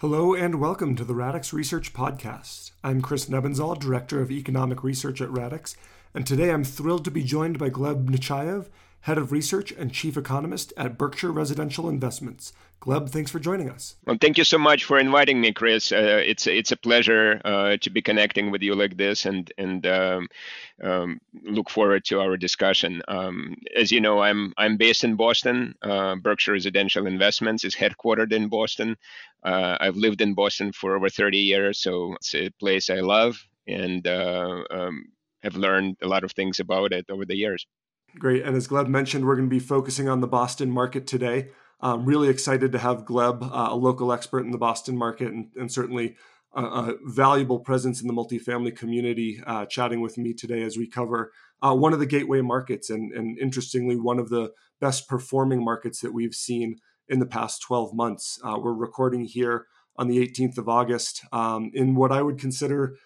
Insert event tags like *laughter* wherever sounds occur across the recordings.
Hello and welcome to the Radix Research Podcast. I'm Chris Nebenzahl, Director of Economic Research at Radix, and today I'm thrilled to be joined by Gleb Nechayev, Head of Research and Chief Economist at Berkshire Residential Investments. Gleb, thanks for joining us. Well, thank you so much for inviting me, Chris. Uh, it's it's a pleasure uh, to be connecting with you like this, and and um, um, look forward to our discussion. Um, as you know, I'm I'm based in Boston. Uh, Berkshire Residential Investments is headquartered in Boston. Uh, I've lived in Boston for over 30 years, so it's a place I love, and uh, um, have learned a lot of things about it over the years. Great. And as Gleb mentioned, we're going to be focusing on the Boston market today. I'm really excited to have Gleb, uh, a local expert in the Boston market, and, and certainly a, a, valuable presence in the multifamily community, uh, chatting with me today as we cover uh, one of the gateway markets, and, and interestingly, one of the best performing markets that we've seen in the past 12 months. Uh, we're recording here on the 18th of August um, in what I would consider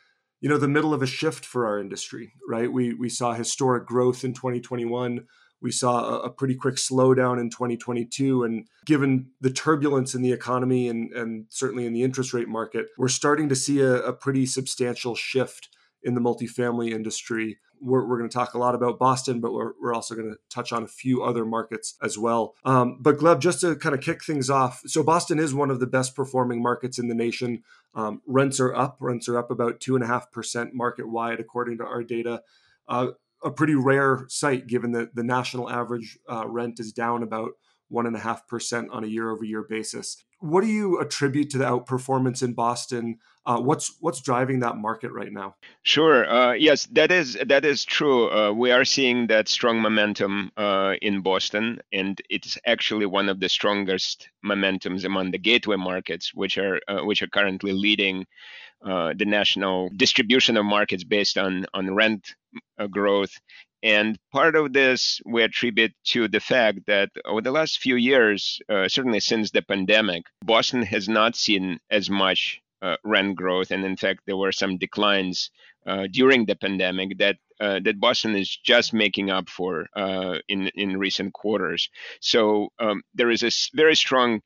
you know the middle of a shift for our industry right we we saw historic growth in 2021 we saw a, a, pretty quick slowdown in 2022 and given the turbulence in the economy and and certainly in the interest rate market we're starting to see a, a pretty substantial shift in the multifamily industry we're, we're going to talk a lot about Boston, but we're, we're also going to touch on a few other markets as well. Um, but Gleb, just to kind of kick things off, so Boston is one of the best performing markets in the nation. Um, rents are up. Rents are up about two and a half percent market wide, according to our data. Uh, a pretty rare sight, given that the national average uh, rent is down about one and a half percent on a year over year basis. What do you attribute to the outperformance in Boston? Uh, what's what's driving that market right now? Sure. Uh, yes, that is that is true. Uh, we are seeing that strong momentum uh, in Boston, and it's actually one of the strongest momentums among the gateway markets, which are uh, which are currently leading uh, the national distribution of markets based on on rent growth. And part of this we attribute to the fact that over the last few years, certainly since the pandemic, Boston has not seen as much uh, rent growth, and in fact, there were some declines uh, during the pandemic that uh, that Boston is just making up for uh, in in recent quarters. So um, there is a very strong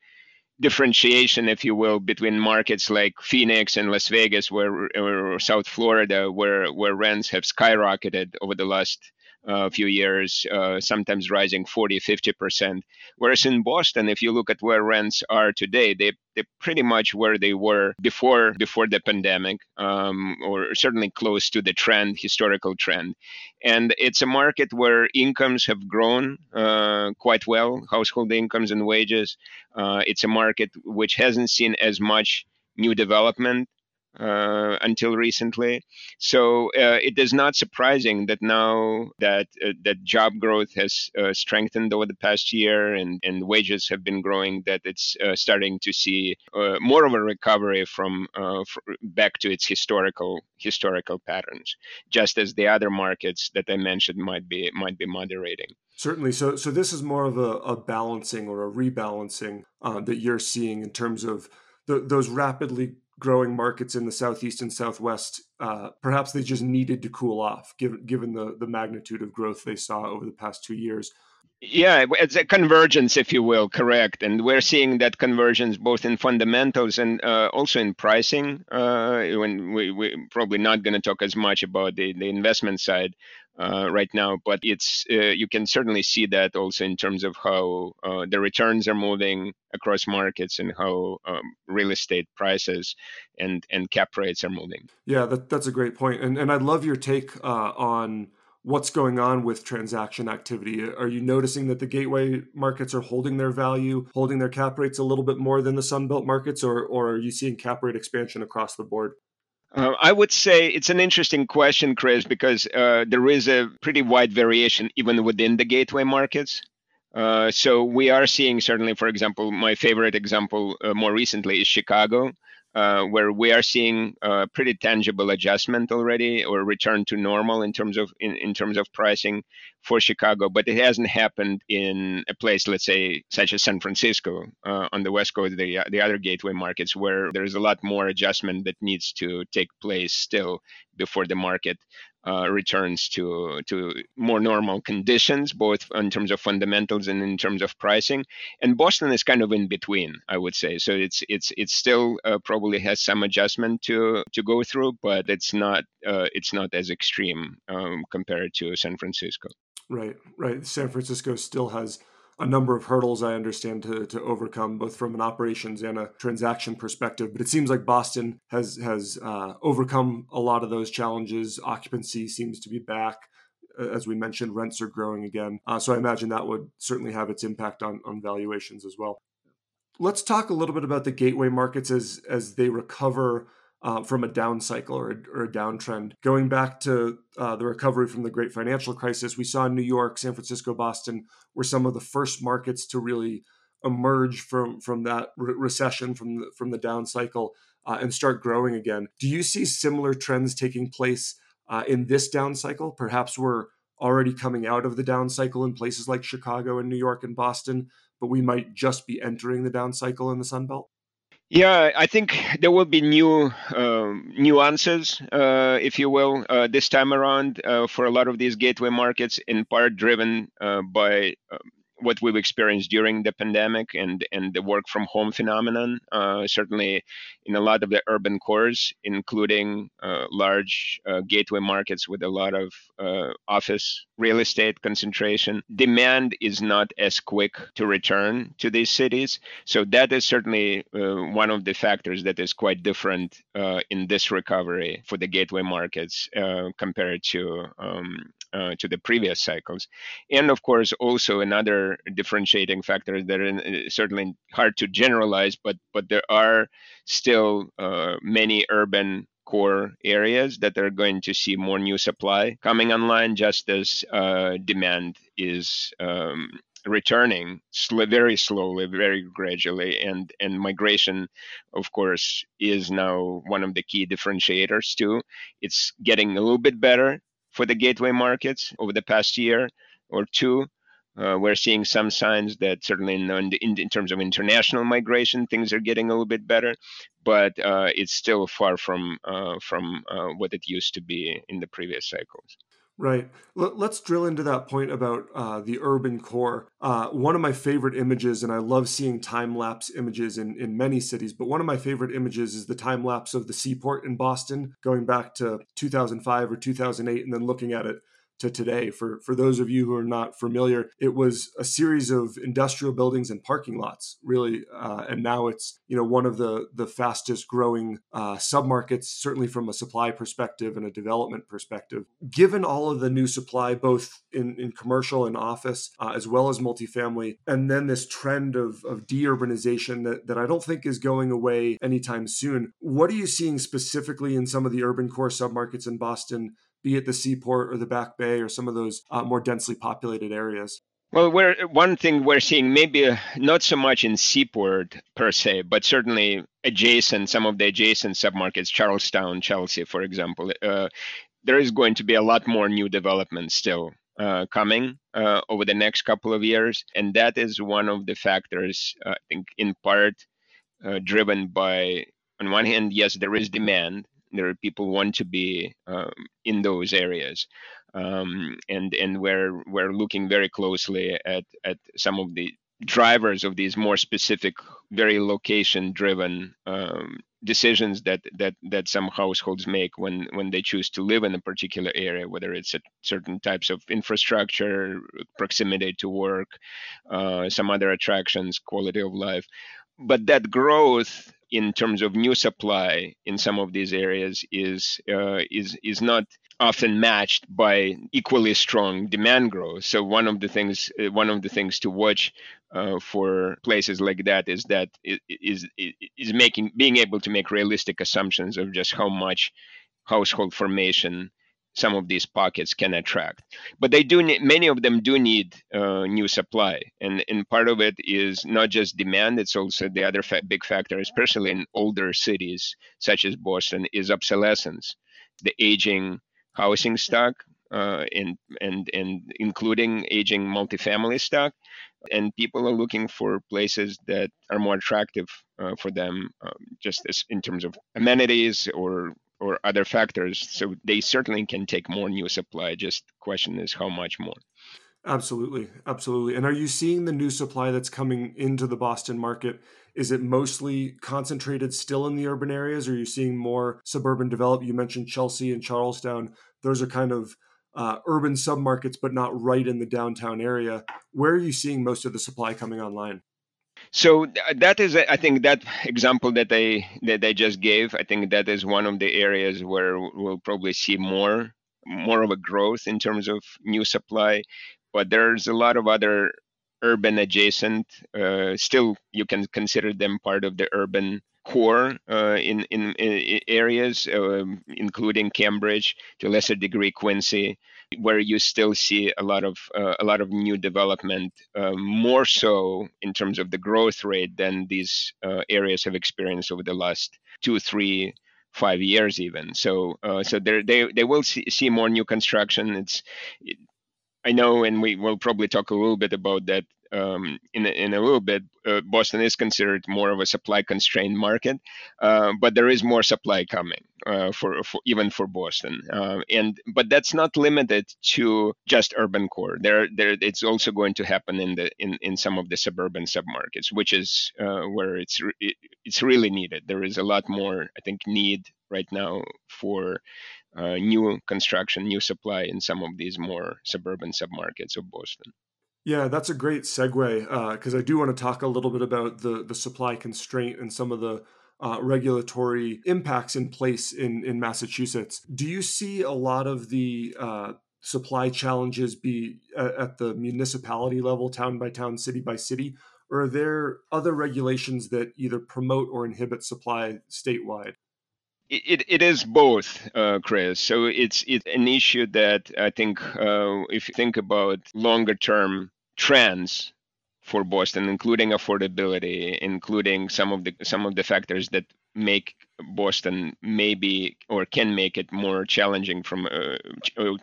differentiation, if you will, between markets like Phoenix and Las Vegas, where or South Florida, where where rents have skyrocketed over the last a few years, uh, sometimes rising 40, 50%. Whereas in Boston, if you look at where rents are today, they, they're pretty much where they were before before the pandemic, um, or certainly close to the trend, historical trend. And it's a market where incomes have grown uh, quite well, household incomes and wages. Uh, it's a market which hasn't seen as much new development uh, until recently. So uh, it is not surprising that now that uh, that job growth has uh, strengthened over the past year and, and wages have been growing, that it's uh, starting to see uh, more of a recovery from back to its historical historical patterns, just as the other markets that I mentioned might be might be moderating. Certainly. So, so this is more of a, a balancing or a rebalancing that you're seeing in terms of the, those rapidly growing markets in the southeast and southwest uh, perhaps they just needed to cool off given given the the magnitude of growth they saw over the past two years. Yeah it's a convergence if you will correct. And we're seeing that convergence both in fundamentals and uh, also in pricing uh, when we, we're probably not going to talk as much about the, the investment side uh, right now, but it's uh, you can certainly see that also in terms of how uh, the returns are moving across markets and how um, real estate prices and and cap rates are moving. Yeah, that, that's a great point, and and I'd love your take uh, on what's going on with transaction activity. Are you noticing that the gateway markets are holding their value, holding their cap rates a little bit more than the Sunbelt markets, or or are you seeing cap rate expansion across the board? Uh, I would say it's an interesting question, Chris, because uh, there is a pretty wide variation even within the gateway markets. Uh, so we are seeing certainly, for example, my favorite example uh, more recently is Chicago, uh, where we are seeing a pretty tangible adjustment already or return to normal in terms of in, in terms of pricing for Chicago, but it hasn't happened in a place, let's say, such as San Francisco uh, on the West Coast, the the other gateway markets, where there's a lot more adjustment that needs to take place still before the market uh, returns to to more normal conditions, both in terms of fundamentals and in terms of pricing. And Boston is kind of in between, I would say. So it's it's it's still uh, probably has some adjustment to to go through, but it's not uh, it's not as extreme um, compared to San Francisco. Right, right. San Francisco still has a number of hurdles I understand to, to overcome, both from an operations and a transaction perspective. But it seems like Boston has has uh, overcome a lot of those challenges. Occupancy seems to be back. As we mentioned, rents are growing again. Uh, so I imagine that would certainly have its impact on, on valuations as well. Let's talk a little bit about the gateway markets as as they recover uh, from a down cycle or a, or a downtrend. Going back to uh, the recovery from the great financial crisis, we saw New York, San Francisco, Boston were some of the first markets to really emerge from from that re- recession from the, from the down cycle uh, and start growing again. Do you see similar trends taking place uh, in this down cycle? Perhaps we're already coming out of the down cycle in places like Chicago and New York and Boston, but we might just be entering the down cycle in the Sun Belt. Yeah, I think there will be new um, nuances, uh, if you will, uh, this time around uh, for a lot of these gateway markets, in part driven uh, by um, what we've experienced during the pandemic and and the work from home phenomenon. Uh, certainly, in a lot of the urban cores, including uh, large uh, gateway markets with a lot of uh, office real estate concentration, demand is not as quick to return to these cities. So that is certainly uh, one of the factors that is quite different uh, in this recovery for the gateway markets compared to um, to the previous cycles. And of course, also another differentiating factors that are uh, certainly hard to generalize, but but there are still uh, many urban core areas that are going to see more new supply coming online, just as uh, demand is um, returning sl- very slowly, very gradually, and and migration, of course, is now one of the key differentiators too. It's getting a little bit better for the gateway markets over the past year or two, uh, we're seeing some signs that certainly in, in, in, terms of international migration, things are getting a little bit better, but uh, it's still far from uh, from uh, what it used to be in the previous cycles. Right. Let's drill into that point about uh, the urban core. Uh, one of my favorite images, and I love seeing time lapse images in, in many cities, but one of my favorite images is the time lapse of the seaport in Boston, going back to 2005 or 2008, and then looking at it to today. For for those of you who are not familiar, it was a series of industrial buildings and parking lots, really, uh, and now it's you know one of the the fastest growing uh, submarkets, certainly from a supply perspective and a development perspective. Given all of the new supply, both in, in commercial and office, uh, as well as multifamily, and then this trend of of deurbanization that that I don't think is going away anytime soon. What are you seeing specifically in some of the urban core submarkets in Boston? Be it the seaport or the Back Bay or some of those uh, more densely populated areas? Well, one thing we're seeing maybe uh, not so much in Seaport per se, but certainly adjacent, some of the adjacent submarkets, Charlestown, Chelsea, for example, uh, there is going to be a lot more new development still uh, coming uh, over the next couple of years. And that is one of the factors, uh, I think, in part uh, driven by, on one hand, yes, there is demand there are people want to be um, in those areas um, and and we're we're looking very closely at at some of the drivers of these more specific very location driven um, decisions that that that some households make when when they choose to live in a particular area whether it's certain types of infrastructure proximity to work uh, some other attractions quality of life. But that growth in terms of new supply in some of these areas is uh, is is not often matched by equally strong demand growth. So one of the things uh, one of the things to watch uh, for places like that is that is is making being able to make realistic assumptions of just how much household formation some of these pockets can attract. But they do need, many of them do need uh, new supply, and and part of it is not just demand; it's also the other fa- big factor, especially in older cities such as Boston, is obsolescence, the aging housing stock, uh, and and and including aging multifamily stock, and people are looking for places that are more attractive uh, for them, um, just as in terms of amenities or or other factors. So they certainly can take more new supply. Just question is how much more. Absolutely, absolutely. And are you seeing the new supply that's coming into the Boston market? Is it mostly concentrated still in the urban areas, or are you seeing more suburban develop? You mentioned Chelsea and Charlestown; those are kind of uh, urban submarkets, but not right in the downtown area. Where are you seeing most of the supply coming online? So that is, I think, that example that I that I just gave. I think that is one of the areas where we'll probably see more more of a growth in terms of new supply. But there's a lot of other urban adjacent. Uh, still, you can consider them part of the urban core uh, in, in, in, areas, uh, including Cambridge, to a lesser degree Quincy, where you still see a lot of uh, a lot of new development, uh, more so in terms of the growth rate than these uh, areas have experienced over the last two, three, five years even. So uh, so they they will see, see more new construction. It's it, I know, and we will probably talk a little bit about that um, in, in a little bit, uh, Boston is considered more of a supply constrained market, uh, but there is more supply coming uh, for, for, even for Boston. Uh, and but that's not limited to just urban core. There, there it's also going to happen in the in, in some of the suburban submarkets, which is uh, where it's re- it's really needed. There is a lot more, I think, need right now for uh, new construction, new supply in some of these more suburban submarkets of Boston. Yeah, that's a great segue because uh, I do want to talk a little bit about the the supply constraint and some of the uh, regulatory impacts in place in in Massachusetts. Do you see a lot of the uh, supply challenges be at, at the municipality level, town by town, city by city, or are there other regulations that either promote or inhibit supply statewide? It, it is both, uh, Chris. So it's it's an issue that I think uh, if you think about longer term trends for Boston, including affordability, including some of the some of the factors that make Boston maybe or can make it more challenging from uh,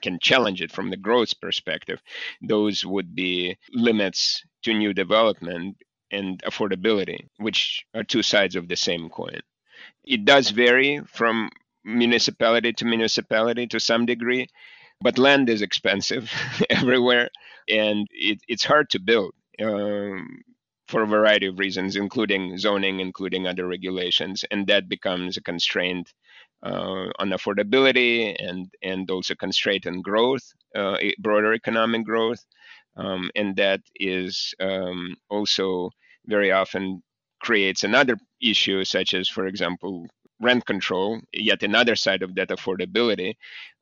can challenge it from the growth perspective. Those would be limits to new development and affordability, which are two sides of the same coin. It does vary from municipality to municipality to some degree, but land is expensive *laughs* everywhere and it, it's hard to build um, for a variety of reasons, including zoning, including other regulations, and that becomes a constraint uh, on affordability and and also constraint on growth, uh, broader economic growth, um, and that is um, also very often creates another issue, such as, for example, rent control, yet another side of that affordability,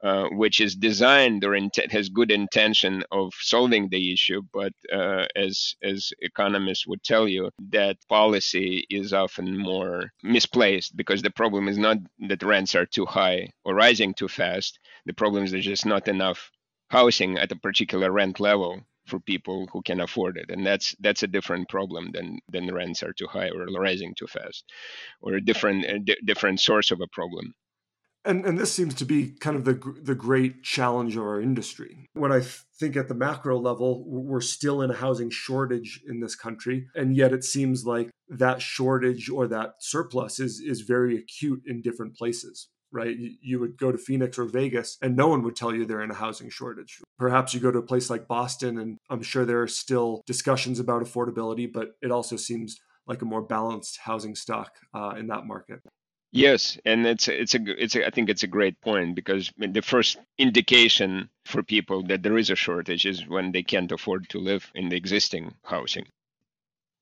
uh, which is designed or int- has good intention of solving the issue, but uh, as as economists would tell you, that policy is often more misplaced because the problem is not that rents are too high or rising too fast. The problem is there's just not enough housing at a particular rent level for people who can afford it. And that's that's a different problem than than rents are too high or rising too fast or a different a d- different source of a problem. And and this seems to be kind of the the great challenge of our industry. When I think at the macro level, we're still in a housing shortage in this country, and yet it seems like that shortage or that surplus is is very acute in different places right? You would go to Phoenix or Vegas and no one would tell you they're in a housing shortage. Perhaps you go to a place like Boston and I'm sure there are still discussions about affordability, but it also seems like a more balanced housing stock uh, in that market. Yes, and it's it's a it's a, I think it's a great point because the first indication for people that there is a shortage is when they can't afford to live in the existing housing.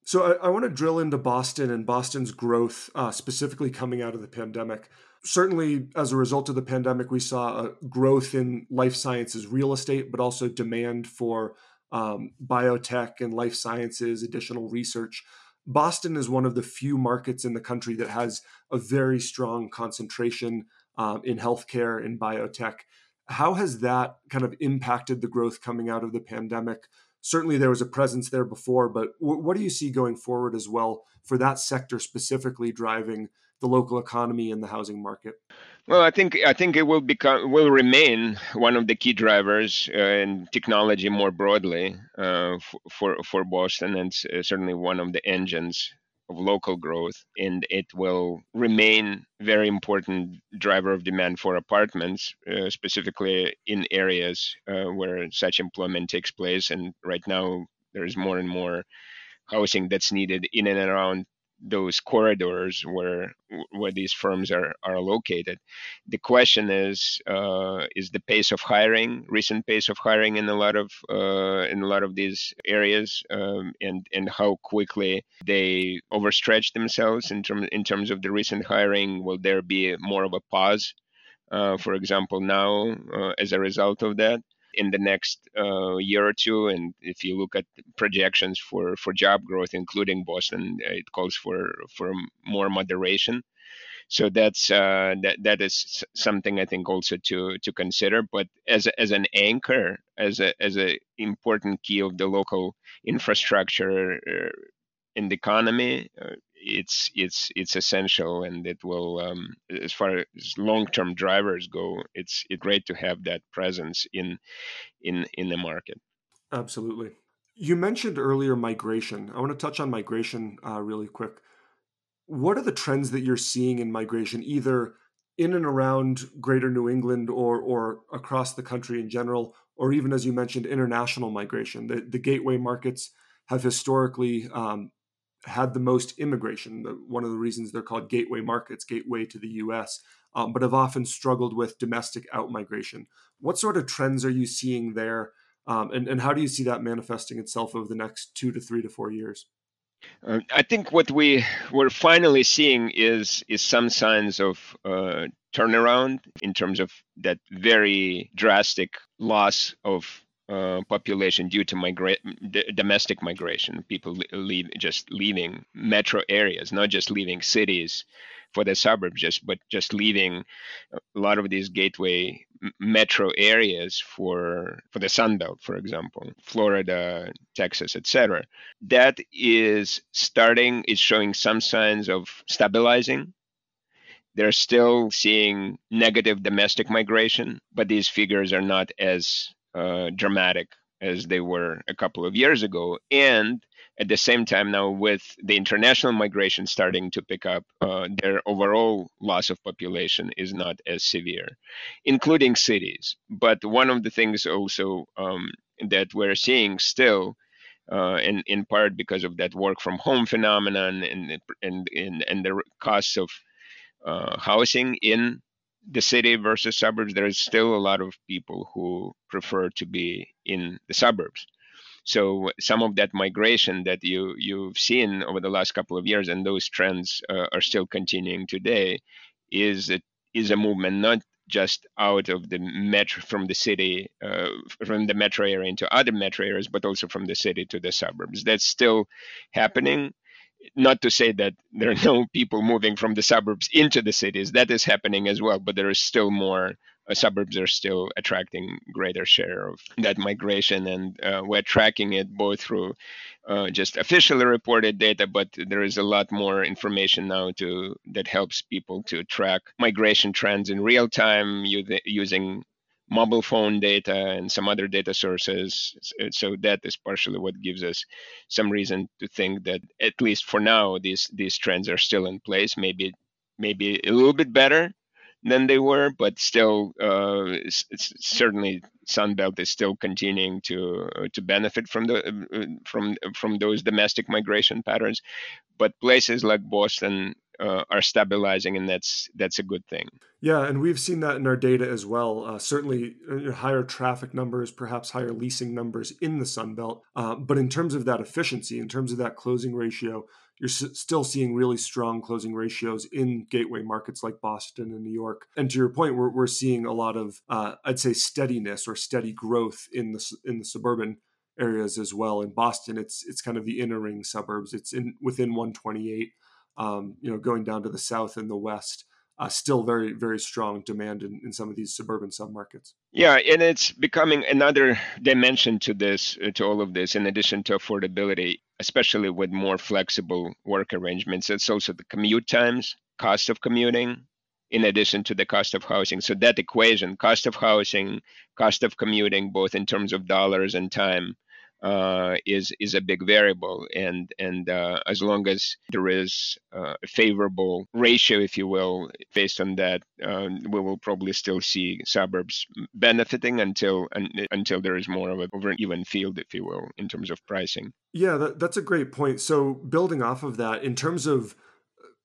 So I, I want to drill into Boston and Boston's growth, uh, specifically coming out of the pandemic certainly as a result of the pandemic, we saw a growth in life sciences real estate, but also demand for um, biotech and life sciences, additional research. Boston is one of the few markets in the country that has a very strong concentration um, in healthcare and biotech. How has that kind of impacted the growth coming out of the pandemic? Certainly, there was a presence there before, but w- what do you see going forward as well for that sector specifically driving the local economy and the housing market? Well, I think I think it will become will remain one of the key drivers uh, in technology more broadly uh, for, for for Boston, and uh, certainly one of the engines of local growth, and it will remain very important driver of demand for apartments, uh, specifically in areas uh, where such employment takes place. And right now, there is more and more housing that's needed in and around those corridors where where these firms are are located. The question is uh, is the pace of hiring, recent pace of hiring in a lot of uh, in a lot of these areas, um, and and how quickly they overstretch themselves in terms in terms of the recent hiring. Will there be more of a pause? Uh, for example, now uh, as a result of that, in the next uh, year or two. And if you look at projections for, for job growth, including Boston, it calls for for more moderation. So that's uh, that that is something I think also to to consider. But as as an anchor, as a as a important key of the local infrastructure uh, in the economy, uh, it's it's it's essential and it will um, as far as long-term drivers go it's it's great to have that presence in in in the market. Absolutely. You mentioned earlier migration. I want to touch on migration uh, really quick. What are the trends that you're seeing in migration either in and around greater new england or or across the country in general or even as you mentioned international migration? The, the gateway markets have historically um, had the most immigration. One of the reasons they're called gateway markets, gateway to the US, um, but have often struggled with domestic outmigration. What sort of trends are you seeing there? Um, and, and how do you see that manifesting itself over the next two to three to four years? Uh, I think what we we're finally seeing is is some signs of uh, turnaround in terms of that very drastic loss of uh, population due to migra- d- domestic migration, people leave just leaving metro areas, not just leaving cities for the suburbs, just but just leaving a lot of these gateway metro areas for for the Sun Belt, for example, Florida, Texas, etc. That is starting. It's showing some signs of stabilizing. They're still seeing negative domestic migration, but these figures are not as uh, dramatic as they were a couple of years ago. And at the same time, now with the international migration starting to pick up, uh, their overall loss of population is not as severe, including cities. But one of the things also um, that we're seeing still. Uh, in, in part because of that work from home phenomenon and and and, and the costs of uh, housing in the city versus suburbs, there is still a lot of people who prefer to be in the suburbs. So some of that migration that you you've seen over the last couple of years, and those trends uh, are still continuing today, is a, is a movement not just out of the metro from the city uh, from the metro area into other metro areas, but also from the city to the suburbs. That's still happening not to say that there are *laughs* no people moving from the suburbs into the cities that is happening as well but there is still more uh, suburbs are still attracting greater share of that migration and uh, we're tracking it both through uh, just officially reported data but there is a lot more information now to that helps people to track migration trends in real time using mobile phone data and some other data sources. So that is partially what gives us some reason to think that at least for now these these trends are still in place. Maybe maybe a little bit better than they were, but still, uh, it's, it's certainly Sunbelt is still continuing to uh, to benefit from the uh, from from those domestic migration patterns. But places like Boston uh, are stabilizing, and that's that's a good thing. Yeah, and we've seen that in our data as well. Uh, certainly, uh, higher traffic numbers, perhaps higher leasing numbers in the Sun Belt. Uh, but in terms of that efficiency, in terms of that closing ratio, you're s- still seeing really strong closing ratios in gateway markets like Boston and New York. And to your point, we're, we're seeing a lot of, uh, I'd say, steadiness or steady growth in the in the suburban areas as well. In Boston, it's it's kind of the inner ring suburbs. It's in within 128 um, you know, going down to the south and the west. Uh, still very very strong demand in, in some of these suburban submarkets. Yeah, and it's becoming another dimension to this uh, to all of this. In addition to affordability, especially with more flexible work arrangements, it's also the commute times, cost of commuting, in addition to the cost of housing. So that equation, cost of housing, cost of commuting, both in terms of dollars and time, uh, is is a big variable, and and uh, as long as there is uh, a favorable ratio, if you will, based on that, um, we will probably still see suburbs benefiting until until there is more of a an even field, if you will, in terms of pricing. Yeah, that, that's a great point. So building off of that, in terms of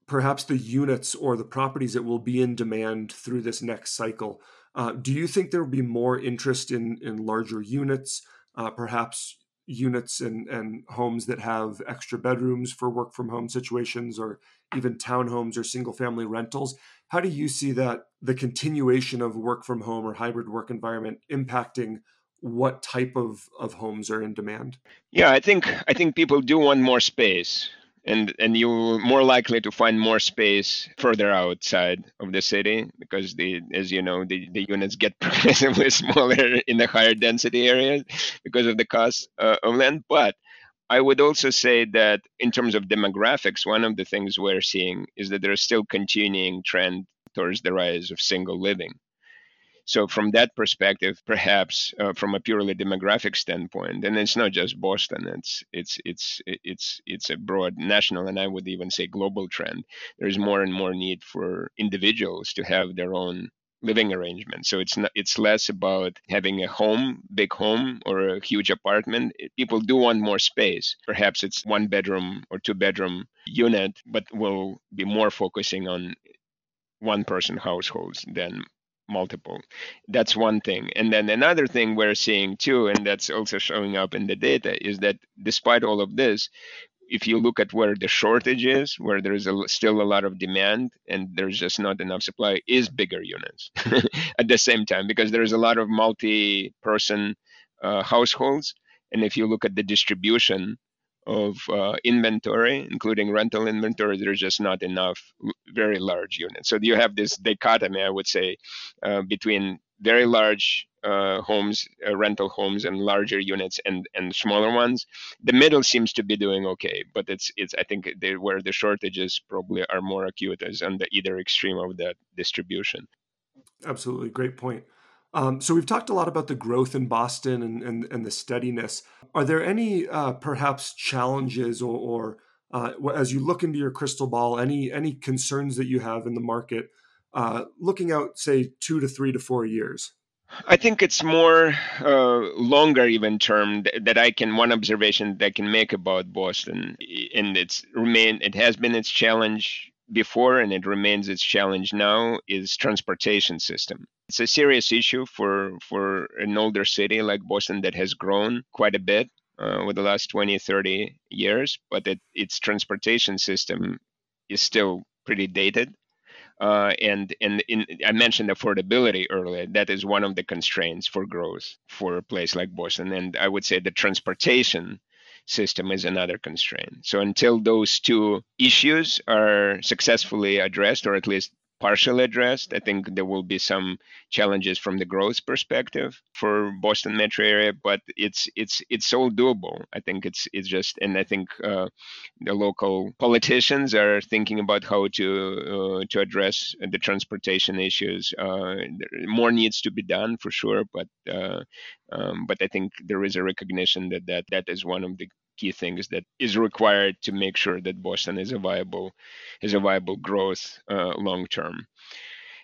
perhaps the units or the properties that will be in demand through this next cycle. Uh, do you think there will be more interest in in larger units, uh, perhaps units and, and homes that have extra bedrooms for work from home situations, or even townhomes or single family rentals? How do you see that the continuation of work from home or hybrid work environment impacting what type of, of homes are in demand? Yeah, I think I think people do want more space and and you're more likely to find more space further outside of the city because the as you know the, the units get *laughs* progressively smaller in the higher density areas because of the cost uh, of land. But i would also say that in terms of demographics one of the things we're seeing is that there's still continuing trend towards the rise of single living so from that perspective, perhaps uh, from a purely demographic standpoint, and it's not just Boston, it's it's it's it's it's a broad national and I would even say global trend. There's more and more need for individuals to have their own living arrangement. So it's not, it's less about having a home, big home, or a huge apartment. People do want more space. Perhaps it's one bedroom or two bedroom unit, but we'll be more focusing on one person households than multiple. That's one thing. And then another thing we're seeing too, and that's also showing up in the data, is that despite all of this, if you look at where the shortage is, where there's a, still a lot of demand and there's just not enough supply, is bigger units *laughs* at the same time because there's a lot of multi-person uh, households. And if you look at the distribution of uh, inventory, including rental inventory, there's just not enough very large units. So you have this dichotomy, I would say, uh, between very large uh, homes, uh, rental homes, and larger units, and and smaller ones. The middle seems to be doing okay, but it's it's I think they, where the shortages probably are more acute is on the either extreme of that distribution. Absolutely, great point. Um, so we've talked a lot about the growth in Boston and, and, and the steadiness. Are there any uh, perhaps challenges or, or uh, as you look into your crystal ball, any any concerns that you have in the market, uh, looking out, say, two to three to four years? I think it's more uh, longer even term that I can one observation that I can make about Boston, and it's remain it has been its challenge before and it remains its challenge now is transportation system it's a serious issue for for an older city like boston that has grown quite a bit uh, over the last 20 30 years but it, its transportation system is still pretty dated uh, and and in, I mentioned affordability earlier. That is one of the constraints for growth for a place like Boston. And I would say the transportation system is another constraint. So until those two issues are successfully addressed, or at least partially addressed. I think there will be some challenges from the growth perspective for Boston metro area, but it's it's it's all doable. I think it's it's just, and I think uh, the local politicians are thinking about how to uh, to address the transportation issues. Uh, more needs to be done for sure, but uh, um, but I think there is a recognition that that that is one of the key things that is required to make sure that Boston is a viable is a viable growth uh, long term.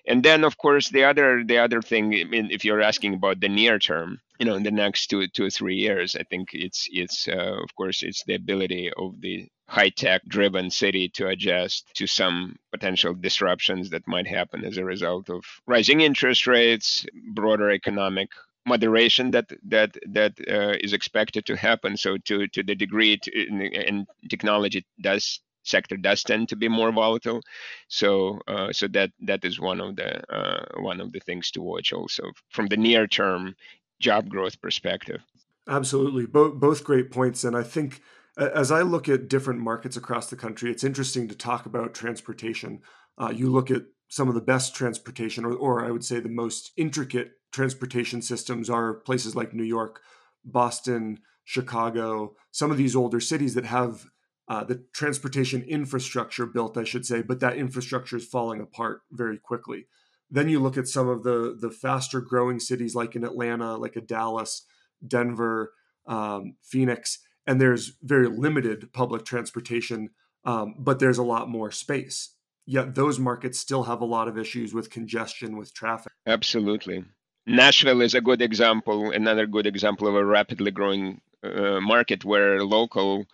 And then, of course, the other the other thing, I mean, if you're asking about the near term, you know, in the next two two or three years, I think it's it's uh, of course it's the ability of the high tech driven city to adjust to some potential disruptions that might happen as a result of rising interest rates, broader economic moderation that that that uh, is expected to happen. So to to the degree to, in, in, technology does sector does tend to be more volatile. So uh, so that that is one of the uh, one of the things to watch also from the near term job growth perspective. Absolutely, both both great points, and I think as I look at different markets across the country, it's interesting to talk about transportation. Uh, you look at some of the best transportation, or, or I would say the most intricate transportation systems are places like New York, Boston, Chicago, some of these older cities that have uh, the transportation infrastructure built, I should say, but that infrastructure is falling apart very quickly. Then you look at some of the the faster growing cities like in Atlanta, like a Dallas, Denver, um, Phoenix, and there's very limited public transportation, um, but there's a lot more space. Yet those markets still have a lot of issues with congestion, with traffic. Absolutely. Nashville is a good example, another good example of a rapidly growing uh, market where local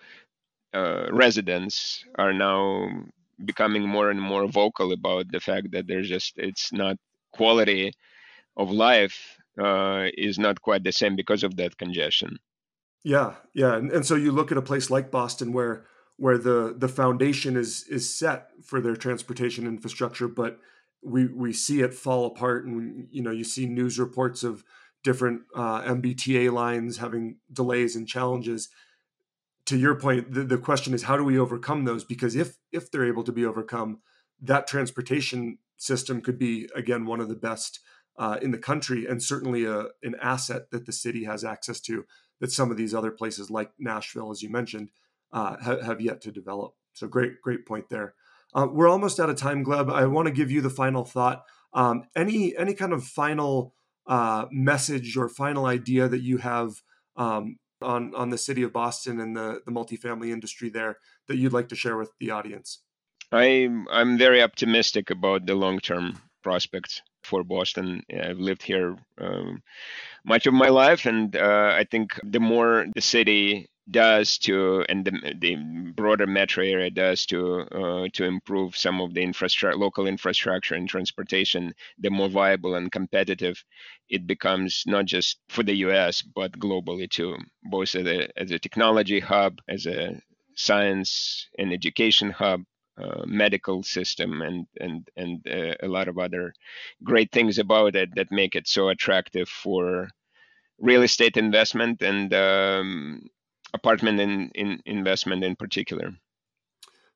uh, residents are now becoming more and more vocal about the fact that there's just it's not quality of life uh, is not quite the same because of that congestion. Yeah, yeah, and, and so you look at a place like Boston where where the the foundation is is set for their transportation infrastructure, but we we see it fall apart, and you know you see news reports of different uh, MBTA lines having delays and challenges. To your point, the, the question is how do we overcome those? Because if if they're able to be overcome, that transportation system could be again one of the best uh, in the country, and certainly a, an asset that the city has access to that some of these other places like Nashville, as you mentioned, uh, ha- have yet to develop. So great, great point there. Uh, we're almost out of time, Gleb. I want to give you the final thought. Um, any any kind of final uh, message or final idea that you have um, on on the city of Boston and the the multifamily industry there that you'd like to share with the audience? I'm I'm very optimistic about the long term prospects for Boston. I've lived here um, much of my life, and uh, I think the more the city does to and the, the broader metro area does to uh, to improve some of the infrastructure local infrastructure and transportation the more viable and competitive it becomes not just for the US but globally too both as a, as a technology hub as a science and education hub medical system and and and uh, a lot of other great things about it that make it so attractive for real estate investment and um, apartment in, in investment in particular.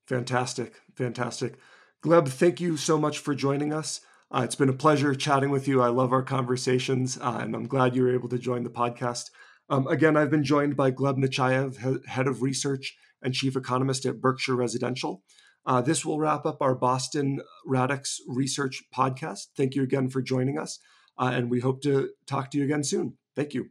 Fantastic, fantastic. Gleb, thank you so much for joining us. Uh, it's been a pleasure chatting with you. I love our conversations, uh, and I'm glad you were able to join the podcast. Um, again, I've been joined by Gleb Nechayev, head of research and chief economist at Berkshire Residential. Uh, this will wrap up our Boston Radix Research podcast. Thank you again for joining us, uh, and we hope to talk to you again soon. Thank you.